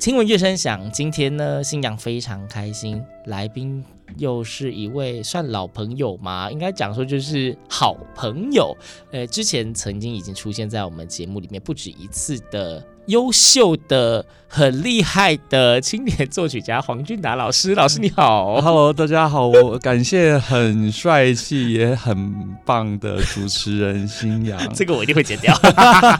听闻乐声响，今天呢，新娘非常开心，来宾又是一位算老朋友嘛？应该讲说就是好朋友。呃，之前曾经已经出现在我们节目里面不止一次的。优秀的、很厉害的青年作曲家黄俊达老师，老师你好，Hello，大家好，我感谢很帅气也很棒的主持人新阳，这个我一定会剪掉。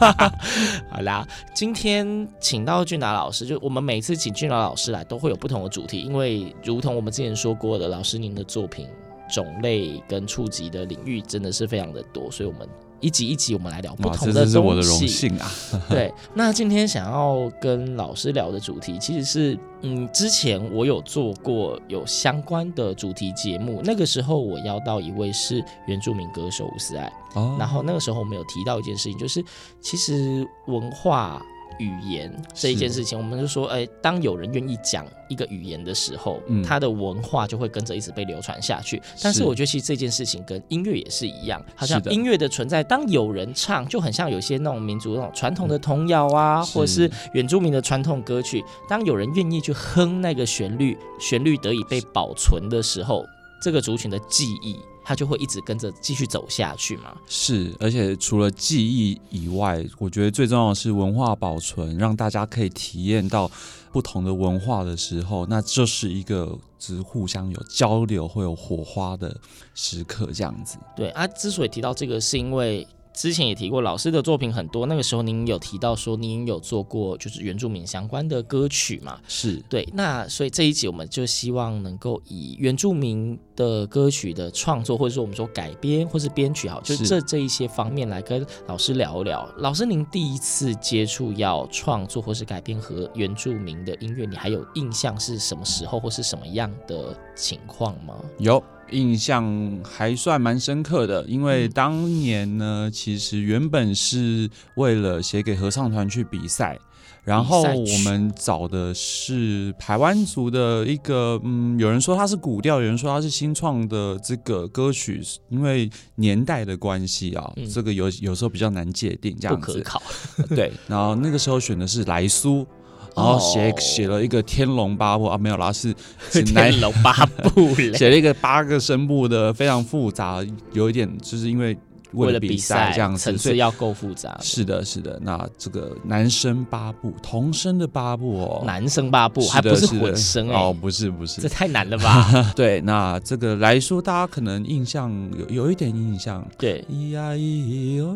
好啦，今天请到俊达老师，就我们每次请俊达老师来都会有不同的主题，因为如同我们之前说过的，老师您的作品种类跟触及的领域真的是非常的多，所以我们。一集一集，我们来聊不同的东西。这是我的荣幸啊！对，那今天想要跟老师聊的主题，其实是嗯，之前我有做过有相关的主题节目，那个时候我邀到一位是原住民歌手吴思爱，哦，然后那个时候我们有提到一件事情，就是其实文化。语言这一件事情，我们就说，哎，当有人愿意讲一个语言的时候，嗯，他的文化就会跟着一直被流传下去。但是我觉得，其实这件事情跟音乐也是一样，好像音乐的存在，当有人唱，就很像有些那种民族那种传统的童谣啊，或者是原住民的传统歌曲，当有人愿意去哼那个旋律，旋律得以被保存的时候，这个族群的记忆。他就会一直跟着继续走下去嘛。是，而且除了记忆以外，我觉得最重要的是文化保存，让大家可以体验到不同的文化的时候，那就是一个只互相有交流、会有火花的时刻，这样子。对啊，之所以提到这个，是因为。之前也提过，老师的作品很多。那个时候您有提到说，您有做过就是原住民相关的歌曲嘛？是对。那所以这一集我们就希望能够以原住民的歌曲的创作，或者说我们说改编或是编曲，好，就这这一些方面来跟老师聊一聊。老师，您第一次接触要创作或是改编和原住民的音乐，你还有印象是什么时候或是什么样的情况吗？有。印象还算蛮深刻的，因为当年呢，其实原本是为了写给合唱团去比赛，然后我们找的是台湾族的一个，嗯，有人说它是古调，有人说它是新创的这个歌曲，因为年代的关系啊，这个有有时候比较难界定，这样子不可考。对，然后那个时候选的是莱苏。然后写写了一个《天龙八部》啊，没有啦，是《天龙八部》写了一个八个声部的，非常复杂，有一点就是因为。为了比赛这样子，层次要够复杂。是的，是的。那这个男生八部，童声的八部哦，男生八部还不是混声哦，不是不是，这太难了吧？对，那这个来说，大家可能印象有有一点印象。对，咿呀咿哟，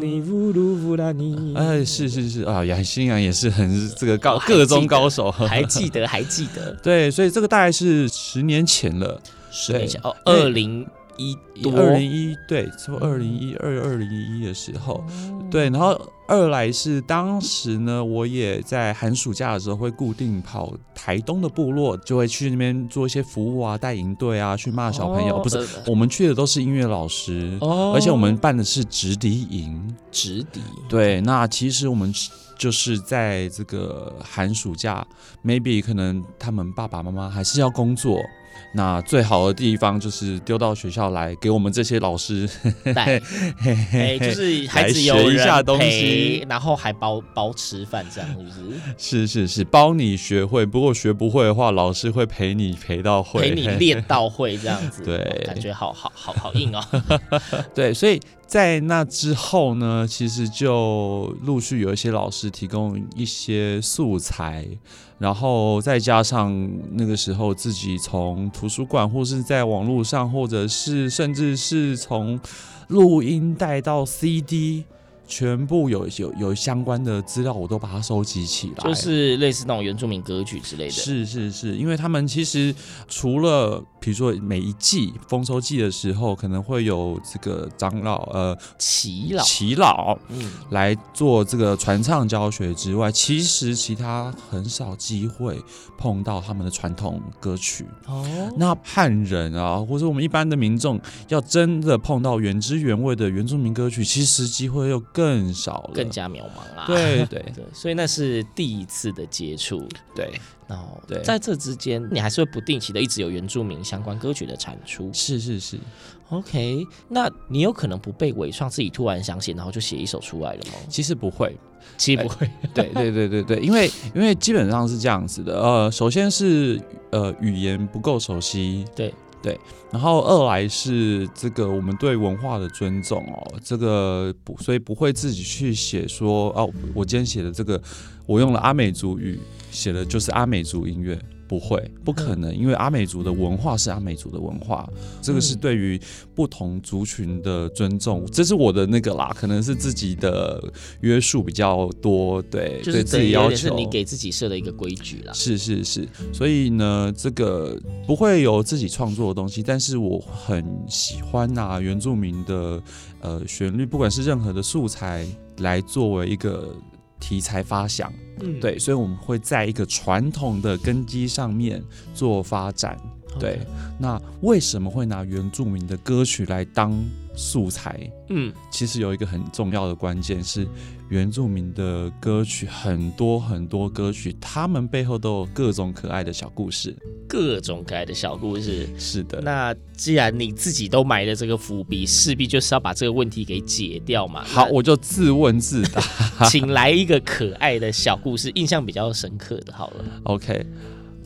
你乌鲁乌拉尼。哎，是是是啊，杨新阳也是很 这个高各种高手，还记得还记得。对，所以这个大概是十年前了，十年前哦，二零。一二零一对，从二零一二二零一一的时候，对，然后二来是当时呢，我也在寒暑假的时候会固定跑台东的部落，就会去那边做一些服务啊，带营队啊，去骂小朋友，哦、不是，我们去的都是音乐老师，哦、而且我们办的是直笛营，直笛，对，那其实我们就是在这个寒暑假，maybe 可能他们爸爸妈妈还是要工作。那最好的地方就是丢到学校来给我们这些老师带，哎，就是孩子有，学一下东西，然后还包包吃饭，这样是不是？是是是，包你学会，不过学不会的话，老师会陪你陪到会，陪你练到会这样子。对，感觉好好好好硬哦。对，所以在那之后呢，其实就陆续有一些老师提供一些素材，然后再加上那个时候自己从图书馆或是在网络上，或者是甚至是从录音带到 CD。全部有有有相关的资料，我都把它收集起来，就是类似那种原住民歌曲之类的。是是是，因为他们其实除了比如说每一季丰收季的时候，可能会有这个长老呃耆老耆老嗯来做这个传唱教学之外，其实其他很少机会碰到他们的传统歌曲。哦，那汉人啊，或者我们一般的民众，要真的碰到原汁原味的原住民歌曲，其实机会又更更少了，更加渺茫啊！对对 对，所以那是第一次的接触。对，然后对，在这之间，你还是会不定期的一直有原住民相关歌曲的产出。是是是，OK。那你有可能不被伪创，自己突然想写，然后就写一首出来了吗？其实不会，其实不会。对对对对对，因为 因为基本上是这样子的。呃，首先是呃语言不够熟悉。对。对，然后二来是这个我们对文化的尊重哦，这个不，所以不会自己去写说哦，我今天写的这个，我用了阿美族语写的就是阿美族音乐。不会，不可能，因为阿美族的文化是阿美族的文化，这个是对于不同族群的尊重，这是我的那个啦，可能是自己的约束比较多，对，就是对自己要求，是你给自己设的一个规矩啦。是是是，所以呢，这个不会有自己创作的东西，但是我很喜欢拿原住民的呃旋律，不管是任何的素材来作为一个。题材发想，嗯，对，所以我们会在一个传统的根基上面做发展。对，那为什么会拿原住民的歌曲来当素材？嗯，其实有一个很重要的关键是，原住民的歌曲很多很多歌曲，他们背后都有各种可爱的小故事，各种可爱的小故事。是的，那既然你自己都埋了这个伏笔，势必就是要把这个问题给解掉嘛。好，我就自问自答，请来一个可爱的小故事，印象比较深刻的。好了，OK。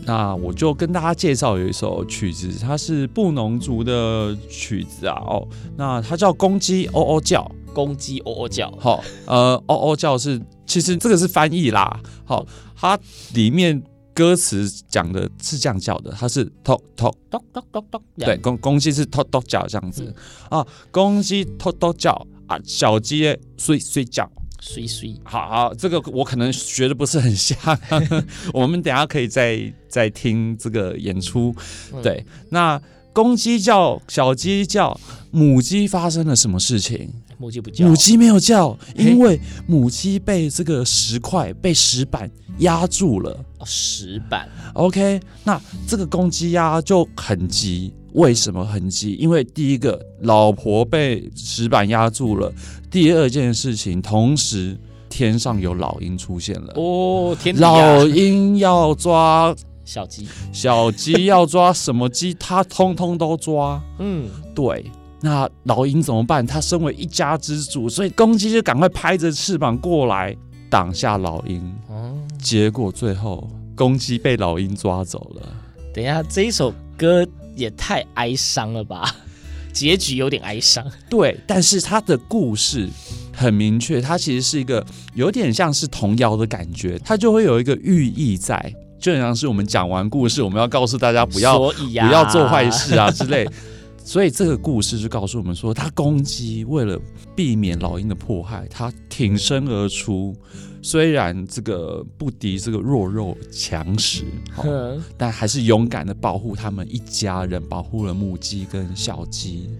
那我就跟大家介绍有一首曲子，它是布农族的曲子啊。哦，那它叫公鸡喔喔叫，公鸡喔喔叫。好，呃，喔喔叫是其实这个是翻译啦。好，它里面歌词讲的是这样叫的，它是 tok tok tok tok tok，，对，公公鸡是 tok tok 叫这样子啊，公鸡 tok tok 叫啊，小鸡睡睡觉。水水，好好，这个我可能学的不是很像，我们等下可以再再听这个演出。嗯、对，那公鸡叫，小鸡叫，母鸡发生了什么事情？母鸡不叫，母鸡没有叫，因为母鸡被这个石块被石板压住了。哦，石板。OK，那这个公鸡呀就很急。为什么很急？因为第一个，老婆被石板压住了；第二件事情，同时天上有老鹰出现了。哦，天、啊！老鹰要抓小鸡，小鸡要抓什么鸡？它通通都抓。嗯，对。那老鹰怎么办？它身为一家之主，所以公鸡就赶快拍着翅膀过来挡下老鹰。哦，结果最后公鸡被老鹰抓走了。等一下，这一首歌。也太哀伤了吧，结局有点哀伤。对，但是它的故事很明确，它其实是一个有点像是童谣的感觉，它就会有一个寓意在，就很像是我们讲完故事，我们要告诉大家不要、啊、不要做坏事啊之类。所以这个故事就告诉我们说，他公鸡为了避免老鹰的迫害，他挺身而出。虽然这个不敌这个弱肉强食，哦，但还是勇敢的保护他们一家人，保护了母鸡跟小鸡。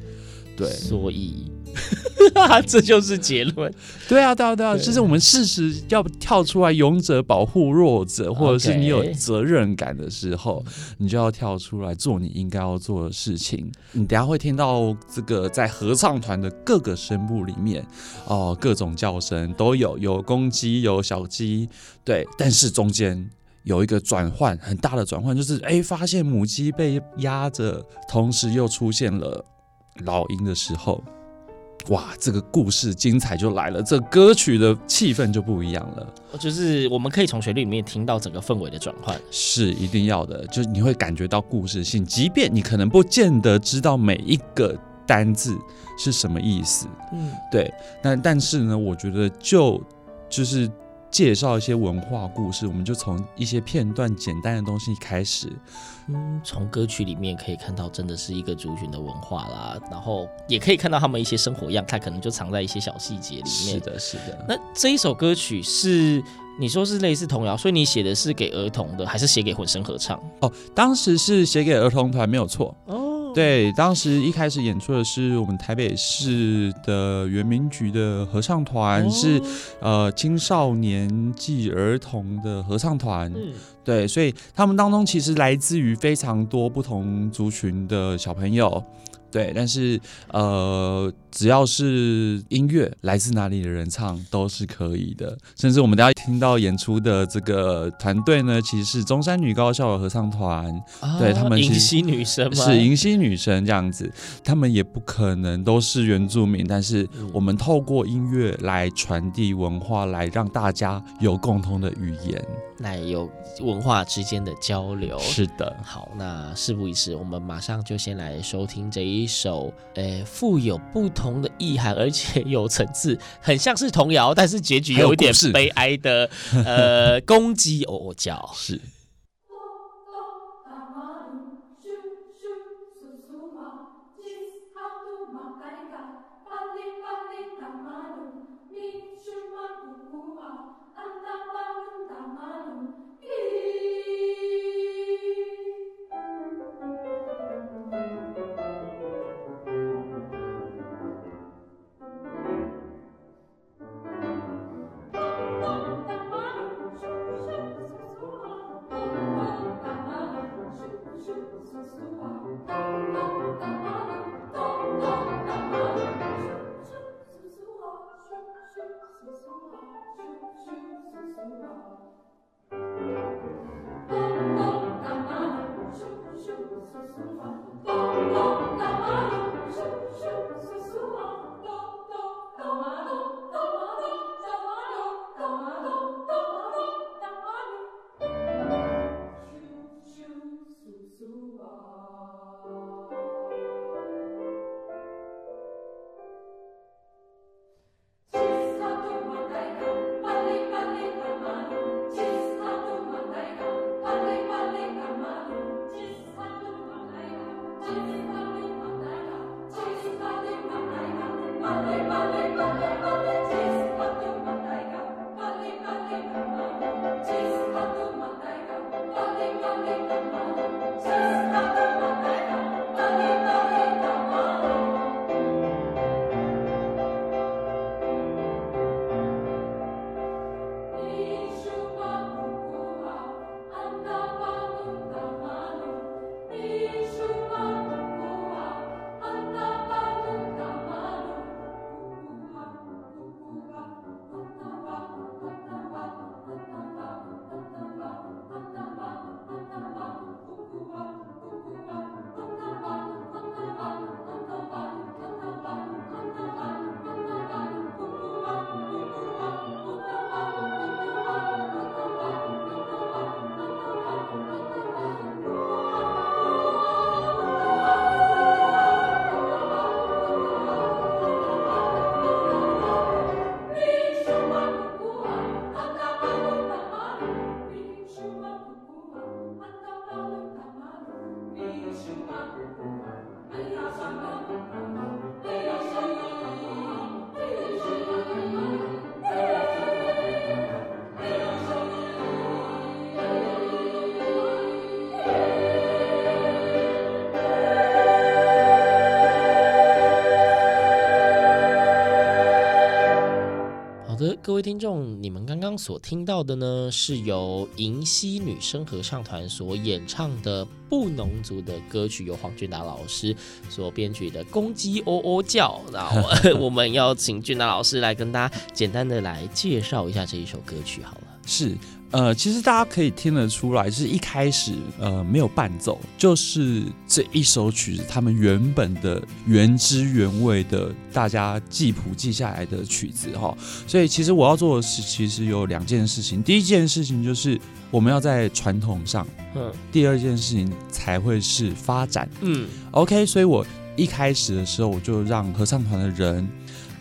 对，所以。这就是结论。对啊，对啊，对啊，就是我们事实要跳出来，勇者保护弱者，或者是你有责任感的时候，你就要跳出来做你应该要做的事情。你等下会听到这个在合唱团的各个声部里面，哦，各种叫声都有，有公鸡，有小鸡，对，但是中间有一个转换，很大的转换，就是哎，发现母鸡被压着，同时又出现了老鹰的时候。哇，这个故事精彩就来了，这个、歌曲的气氛就不一样了。就是我们可以从旋律里面听到整个氛围的转换，是一定要的。就是你会感觉到故事性，即便你可能不见得知道每一个单字是什么意思。嗯，对。但但是呢，我觉得就就是介绍一些文化故事，我们就从一些片段简单的东西开始。嗯，从歌曲里面可以看到，真的是一个族群的文化啦。然后也可以看到他们一些生活样态，可能就藏在一些小细节里面。是的，是的。那这一首歌曲是你说是类似童谣，所以你写的是给儿童的，还是写给混声合唱？哦，当时是写给儿童团，没有错。哦。对，当时一开始演出的是我们台北市的圆民局的合唱团，哦、是呃青少年暨儿童的合唱团。嗯，对，所以他们当中其实来自于非常多不同族群的小朋友。对，但是呃，只要是音乐，来自哪里的人唱都是可以的。甚至我们大家听到演出的这个团队呢，其实是中山女高校的合唱团，啊、对他们是迎新女生是迎新女生这样子。他们也不可能都是原住民，但是我们透过音乐来传递文化，来让大家有共同的语言。来有文化之间的交流，是的。好，那事不宜迟，我们马上就先来收听这一首，诶、欸，富有不同的意涵，而且有层次，很像是童谣，但是结局有一点悲哀的，呃，公鸡喔喔叫，是。各位听众，你们刚刚所听到的呢，是由银溪女生合唱团所演唱的布农族的歌曲，由黄俊达老师所编曲的《公鸡喔喔叫》。然 后我们要请俊达老师来跟大家简单的来介绍一下这一首歌曲，好了。是。呃，其实大家可以听得出来，是一开始呃没有伴奏，就是这一首曲子他们原本的原汁原味的，大家记谱记下来的曲子哈。所以其实我要做的是，其实有两件事情。第一件事情就是我们要在传统上，嗯，第二件事情才会是发展，嗯，OK。所以我一开始的时候，我就让合唱团的人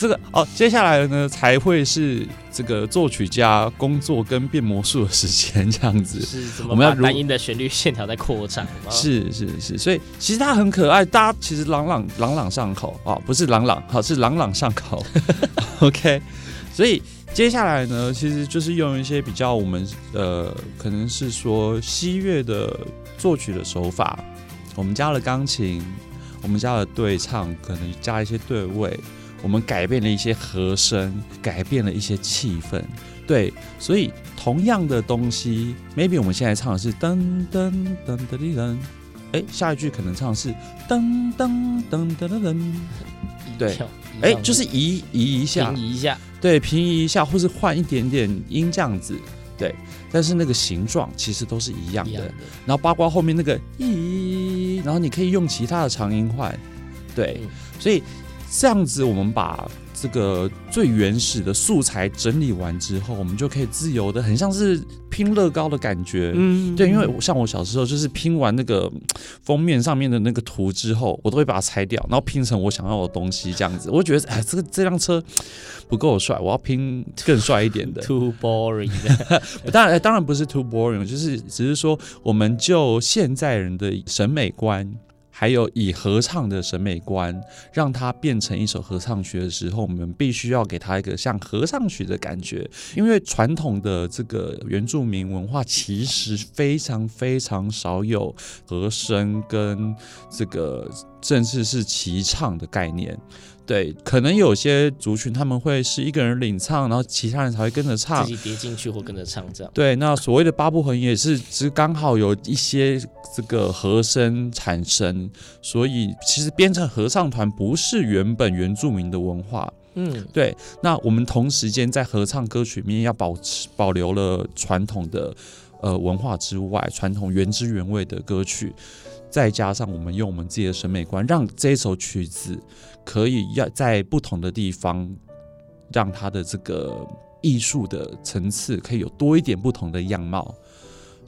这个哦，接下来呢才会是这个作曲家工作跟变魔术的时间，这样子。是怎么我们要单音的旋律线条在扩展吗？是是是，所以其实它很可爱，大家其实朗朗朗朗上口啊、哦，不是朗朗，好是朗朗上口。OK，所以接下来呢，其实就是用一些比较我们呃，可能是说西乐的作曲的手法，我们加了钢琴，我们加了对唱，可能加一些对位。我们改变了一些和声，改变了一些气氛，对，所以同样的东西，maybe 我们现在唱的是噔噔噔噔噔噔，哎，下一句可能唱的是噔噔噔噔噔噔，对，哎，就是移移一下，移一下，对，平移一下，或是换一点点音这样子，对，但是那个形状其实都是一样的，然后包括后面那个咦，然后你可以用其他的长音换，对，所以。这样子，我们把这个最原始的素材整理完之后，我们就可以自由的，很像是拼乐高的感觉。嗯，对，因为像我小时候，就是拼完那个封面上面的那个图之后，我都会把它拆掉，然后拼成我想要的东西。这样子，我就觉得，哎，这个这辆车不够帅，我要拼更帅一点的。Too boring。当然，当然不是 too boring，就是只是说，我们就现在人的审美观。还有以合唱的审美观，让它变成一首合唱曲的时候，我们必须要给它一个像合唱曲的感觉。因为传统的这个原住民文化其实非常非常少有和声跟这个正式是齐唱的概念。对，可能有些族群他们会是一个人领唱，然后其他人才会跟着唱，自己叠进去或跟着唱这样。对，那所谓的八部合也是只刚好有一些这个和声产生，所以其实编成合唱团不是原本原住民的文化。嗯，对。那我们同时间在合唱歌曲里面要保持保留了传统的呃文化之外，传统原汁原味的歌曲。再加上我们用我们自己的审美观，让这首曲子可以要在不同的地方，让它的这个艺术的层次可以有多一点不同的样貌。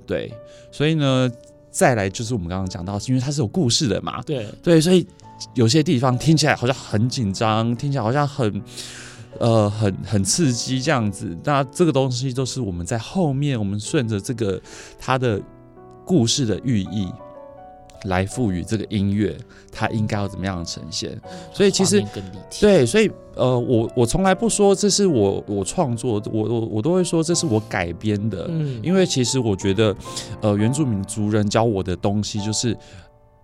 对，所以呢，再来就是我们刚刚讲到，因为它是有故事的嘛。对对，所以有些地方听起来好像很紧张，听起来好像很呃很很刺激这样子。那这个东西都是我们在后面，我们顺着这个它的故事的寓意。来赋予这个音乐，它应该要怎么样的呈现？所以其实对，所以呃，我我从来不说这是我我创作，我我我都会说这是我改编的。嗯，因为其实我觉得，呃，原住民族人教我的东西就是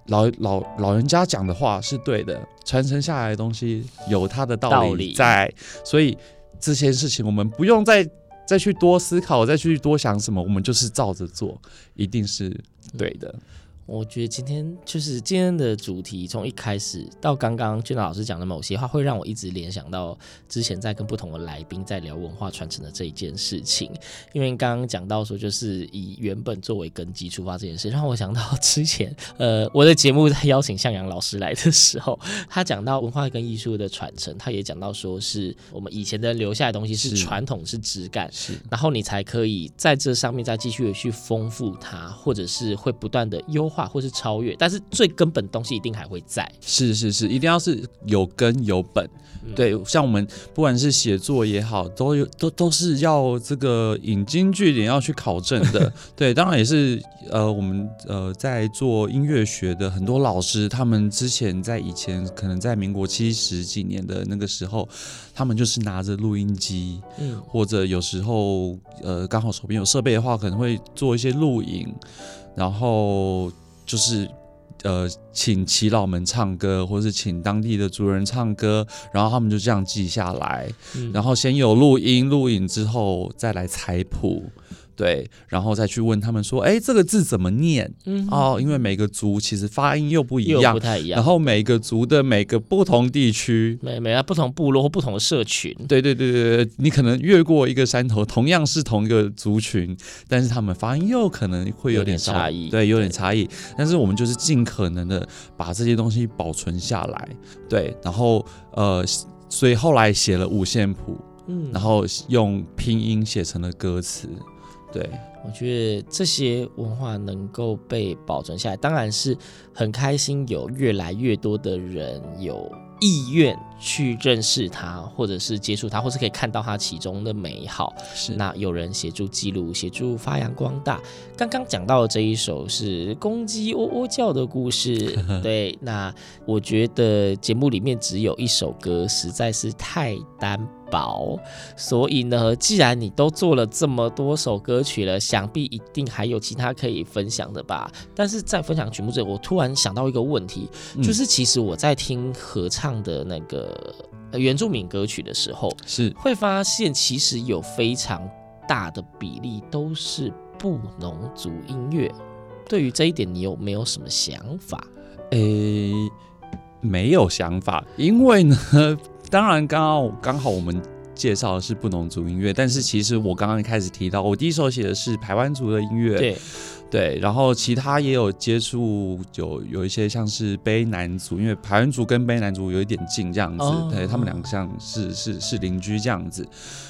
老老老人家讲的话是对的，传承下来的东西有它的道理在。所以这些事情我们不用再再去多思考，再去多想什么，我们就是照着做，一定是对的。嗯我觉得今天就是今天的主题，从一开始到刚刚俊老师讲的某些话，会让我一直联想到之前在跟不同的来宾在聊文化传承的这一件事情。因为刚刚讲到说，就是以原本作为根基出发这件事，让我想到之前呃我的节目在邀请向阳老师来的时候，他讲到文化跟艺术的传承，他也讲到说是我们以前的留下来的东西是传统是质感，是，然后你才可以在这上面再继续的去丰富它，或者是会不断的优化。或是超越，但是最根本的东西一定还会在。是是是，一定要是有根有本。嗯、对，像我们不管是写作也好，都有都都是要这个引经据典要去考证的。对，当然也是呃，我们呃在做音乐学的很多老师，他们之前在以前可能在民国七十几年的那个时候，他们就是拿着录音机，嗯，或者有时候呃刚好手边有设备的话，可能会做一些录影，然后。就是，呃，请耆老们唱歌，或是请当地的族人唱歌，然后他们就这样记下来，嗯、然后先有录音录影之后再来采谱，对，然后再去问他们说，哎，这个字怎么念？嗯，哦，因为每个族其实发音又不一样，不太一样。然后每个族的每个不同地区，每每个不同部落或不同的社群，对对对对对，你可能越过一个山头，同样是同一个族群，但是他们发音又可能会有点，有点差异，对，有点差异。但是我们就是尽可能的把这些东西保存下来，对，然后呃，所以后来写了五线谱，嗯，然后用拼音写成了歌词。对，我觉得这些文化能够被保存下来，当然是很开心。有越来越多的人有意愿去认识它，或者是接触它，或是可以看到它其中的美好。是，那有人协助记录，协助发扬光大。刚刚讲到的这一首是公鸡喔喔叫的故事。对，那我觉得节目里面只有一首歌，实在是太单薄。所以呢，既然你都做了这么多首歌曲了，想必一定还有其他可以分享的吧？但是在分享曲目这里，我突然想到一个问题，就是其实我在听合唱的那个原住民歌曲的时候，是会发现其实有非常大的比例都是布农族音乐。对于这一点，你有没有什么想法？诶，没有想法，因为呢。当然，刚刚刚好我们介绍的是布农族音乐，但是其实我刚刚一开始提到，我第一首写的是排湾族的音乐，对。对，然后其他也有接触，有有一些像是卑南族，因为排湾族跟卑南族有一点近这样子，哦、对他们两个像是是是邻居这样子，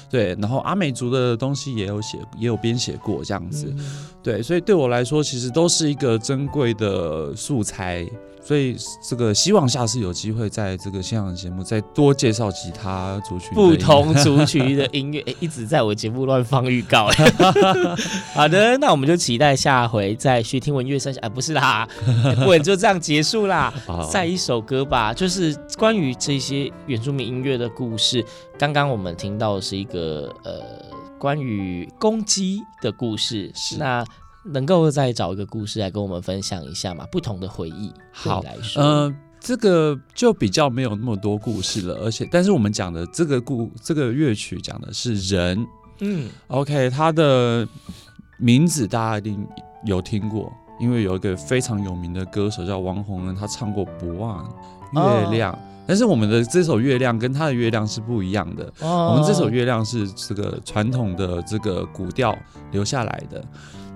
对，然后阿美族的东西也有写，也有编写过这样子，嗯、对，所以对我来说，其实都是一个珍贵的素材。所以这个希望下次有机会在这个现场节目再多介绍其他族群不同族群的音乐，哎，一直在我节目乱放预告。好的，那我们就期待下回再去听闻乐声响。哎，不是啦，不就这样结束啦。再一首歌吧，就是关于这些原住民音乐的故事。刚刚我们听到的是一个呃关于公鸡的故事，是那。能够再找一个故事来跟我们分享一下嘛？不同的回忆，好来说，呃，这个就比较没有那么多故事了，而且，但是我们讲的这个故，这个乐曲讲的是人，嗯，OK，他的名字大家一定有听过，因为有一个非常有名的歌手叫王红恩，他唱过《不忘月亮》，哦，但是我们的这首《月亮》跟他的《月亮》是不一样的，哦，我们这首《月亮》是这个传统的这个古调留下来的。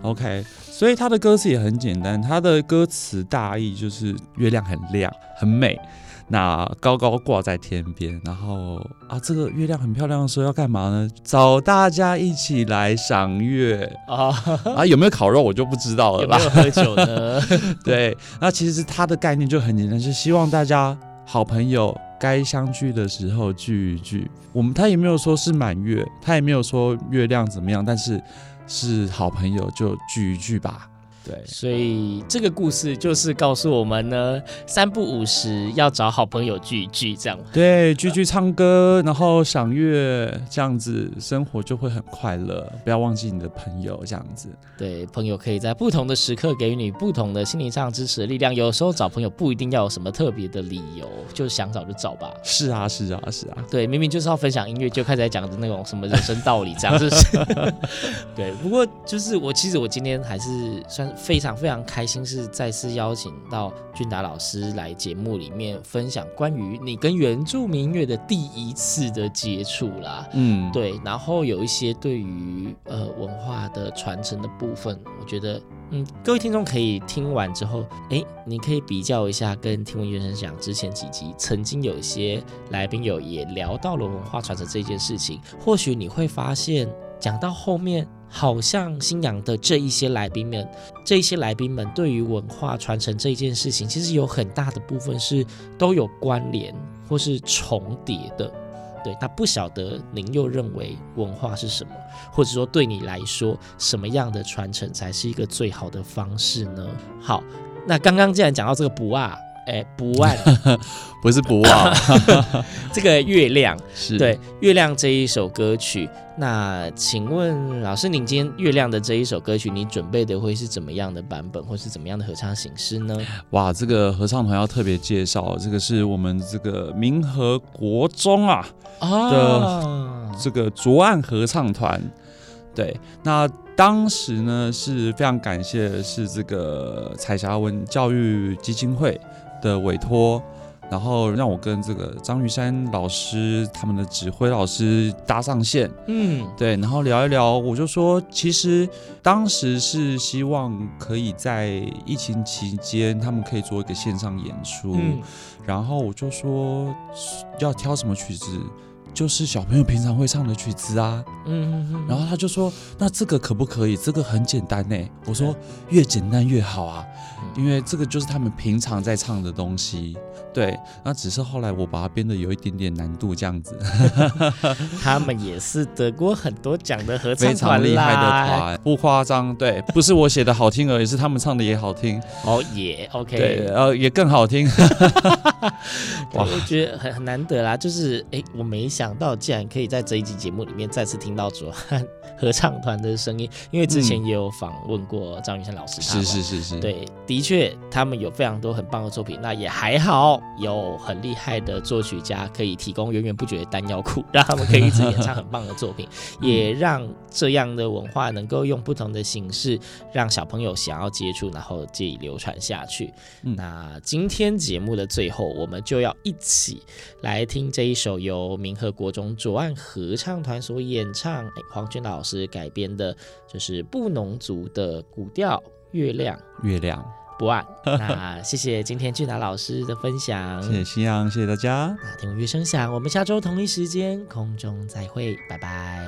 OK，所以他的歌词也很简单，他的歌词大意就是月亮很亮很美，那高高挂在天边，然后啊，这个月亮很漂亮的时候要干嘛呢？找大家一起来赏月啊啊！有没有烤肉我就不知道了吧？有没有喝酒呢？对，那其实他的概念就很简单，是希望大家好朋友该相聚的时候聚一聚。我们他也没有说是满月，他也没有说月亮怎么样，但是。是好朋友就聚一聚吧。对，所以这个故事就是告诉我们呢，三不五时要找好朋友聚一聚，这样。对，聚聚唱歌，然后赏月，这样子生活就会很快乐。不要忘记你的朋友，这样子。对，朋友可以在不同的时刻给予你不同的心灵上支持的力量。有时候找朋友不一定要有什么特别的理由，就想找就找吧。是啊，是啊，是啊。对，明明就是要分享音乐，就开始在讲的那种什么人生道理，这样是不是？对，不过就是我其实我今天还是算。非常非常开心，是再次邀请到俊达老师来节目里面分享关于你跟原住民音乐的第一次的接触啦。嗯，对，然后有一些对于呃文化的传承的部分，我觉得嗯，各位听众可以听完之后，哎，你可以比较一下跟听闻原声讲之前几集曾经有一些来宾有也聊到了文化传承这件事情，或许你会发现讲到后面。好像新娘的这一些来宾们，这一些来宾们对于文化传承这一件事情，其实有很大的部分是都有关联或是重叠的。对，他不晓得您又认为文化是什么，或者说对你来说，什么样的传承才是一个最好的方式呢？好，那刚刚既然讲到这个不啊。哎，不忘，不是不忘，这个月亮 是对月亮这一首歌曲。那请问老师，您今天月亮的这一首歌曲，你准备的会是怎么样的版本，或是怎么样的合唱形式呢？哇，这个合唱团要特别介绍，这个是我们这个民和国中啊的这个卓岸合唱团。对，那当时呢是非常感谢的是这个彩霞文教育基金会的委托。然后让我跟这个张玉山老师他们的指挥老师搭上线，嗯，对，然后聊一聊，我就说，其实当时是希望可以在疫情期间，他们可以做一个线上演出，嗯，然后我就说要挑什么曲子，就是小朋友平常会唱的曲子啊，嗯，嗯嗯，然后他就说，那这个可不可以？这个很简单呢。我说越简单越好啊，因为这个就是他们平常在唱的东西。对，那只是后来我把它编的有一点点难度这样子。他们也是得过很多奖的合唱团，非常厉害的团，不夸张。对，不是我写的好听而已，是他们唱的也好听。哦也，OK，对，呃，也更好听。哇，我觉得很很难得啦，就是哎，我没想到竟然可以在这一集节目里面再次听到卓汉 合唱团的声音，因为之前也有访问过张雨生老师。是是是是，对，的确他们有非常多很棒的作品，那也还好。有很厉害的作曲家可以提供源源不绝的弹药库，让他们可以一直演唱很棒的作品，也让这样的文化能够用不同的形式让小朋友想要接触，然后借以流传下去。嗯、那今天节目的最后，我们就要一起来听这一首由明和国中左岸合唱团所演唱，黄娟老师改编的，就是布农族的古调《月亮》。月亮。不按，那谢谢今天俊达老师的分享，谢谢夕阳，谢谢大家。那听闻乐声响，我们下周同一时间空中再会，拜拜。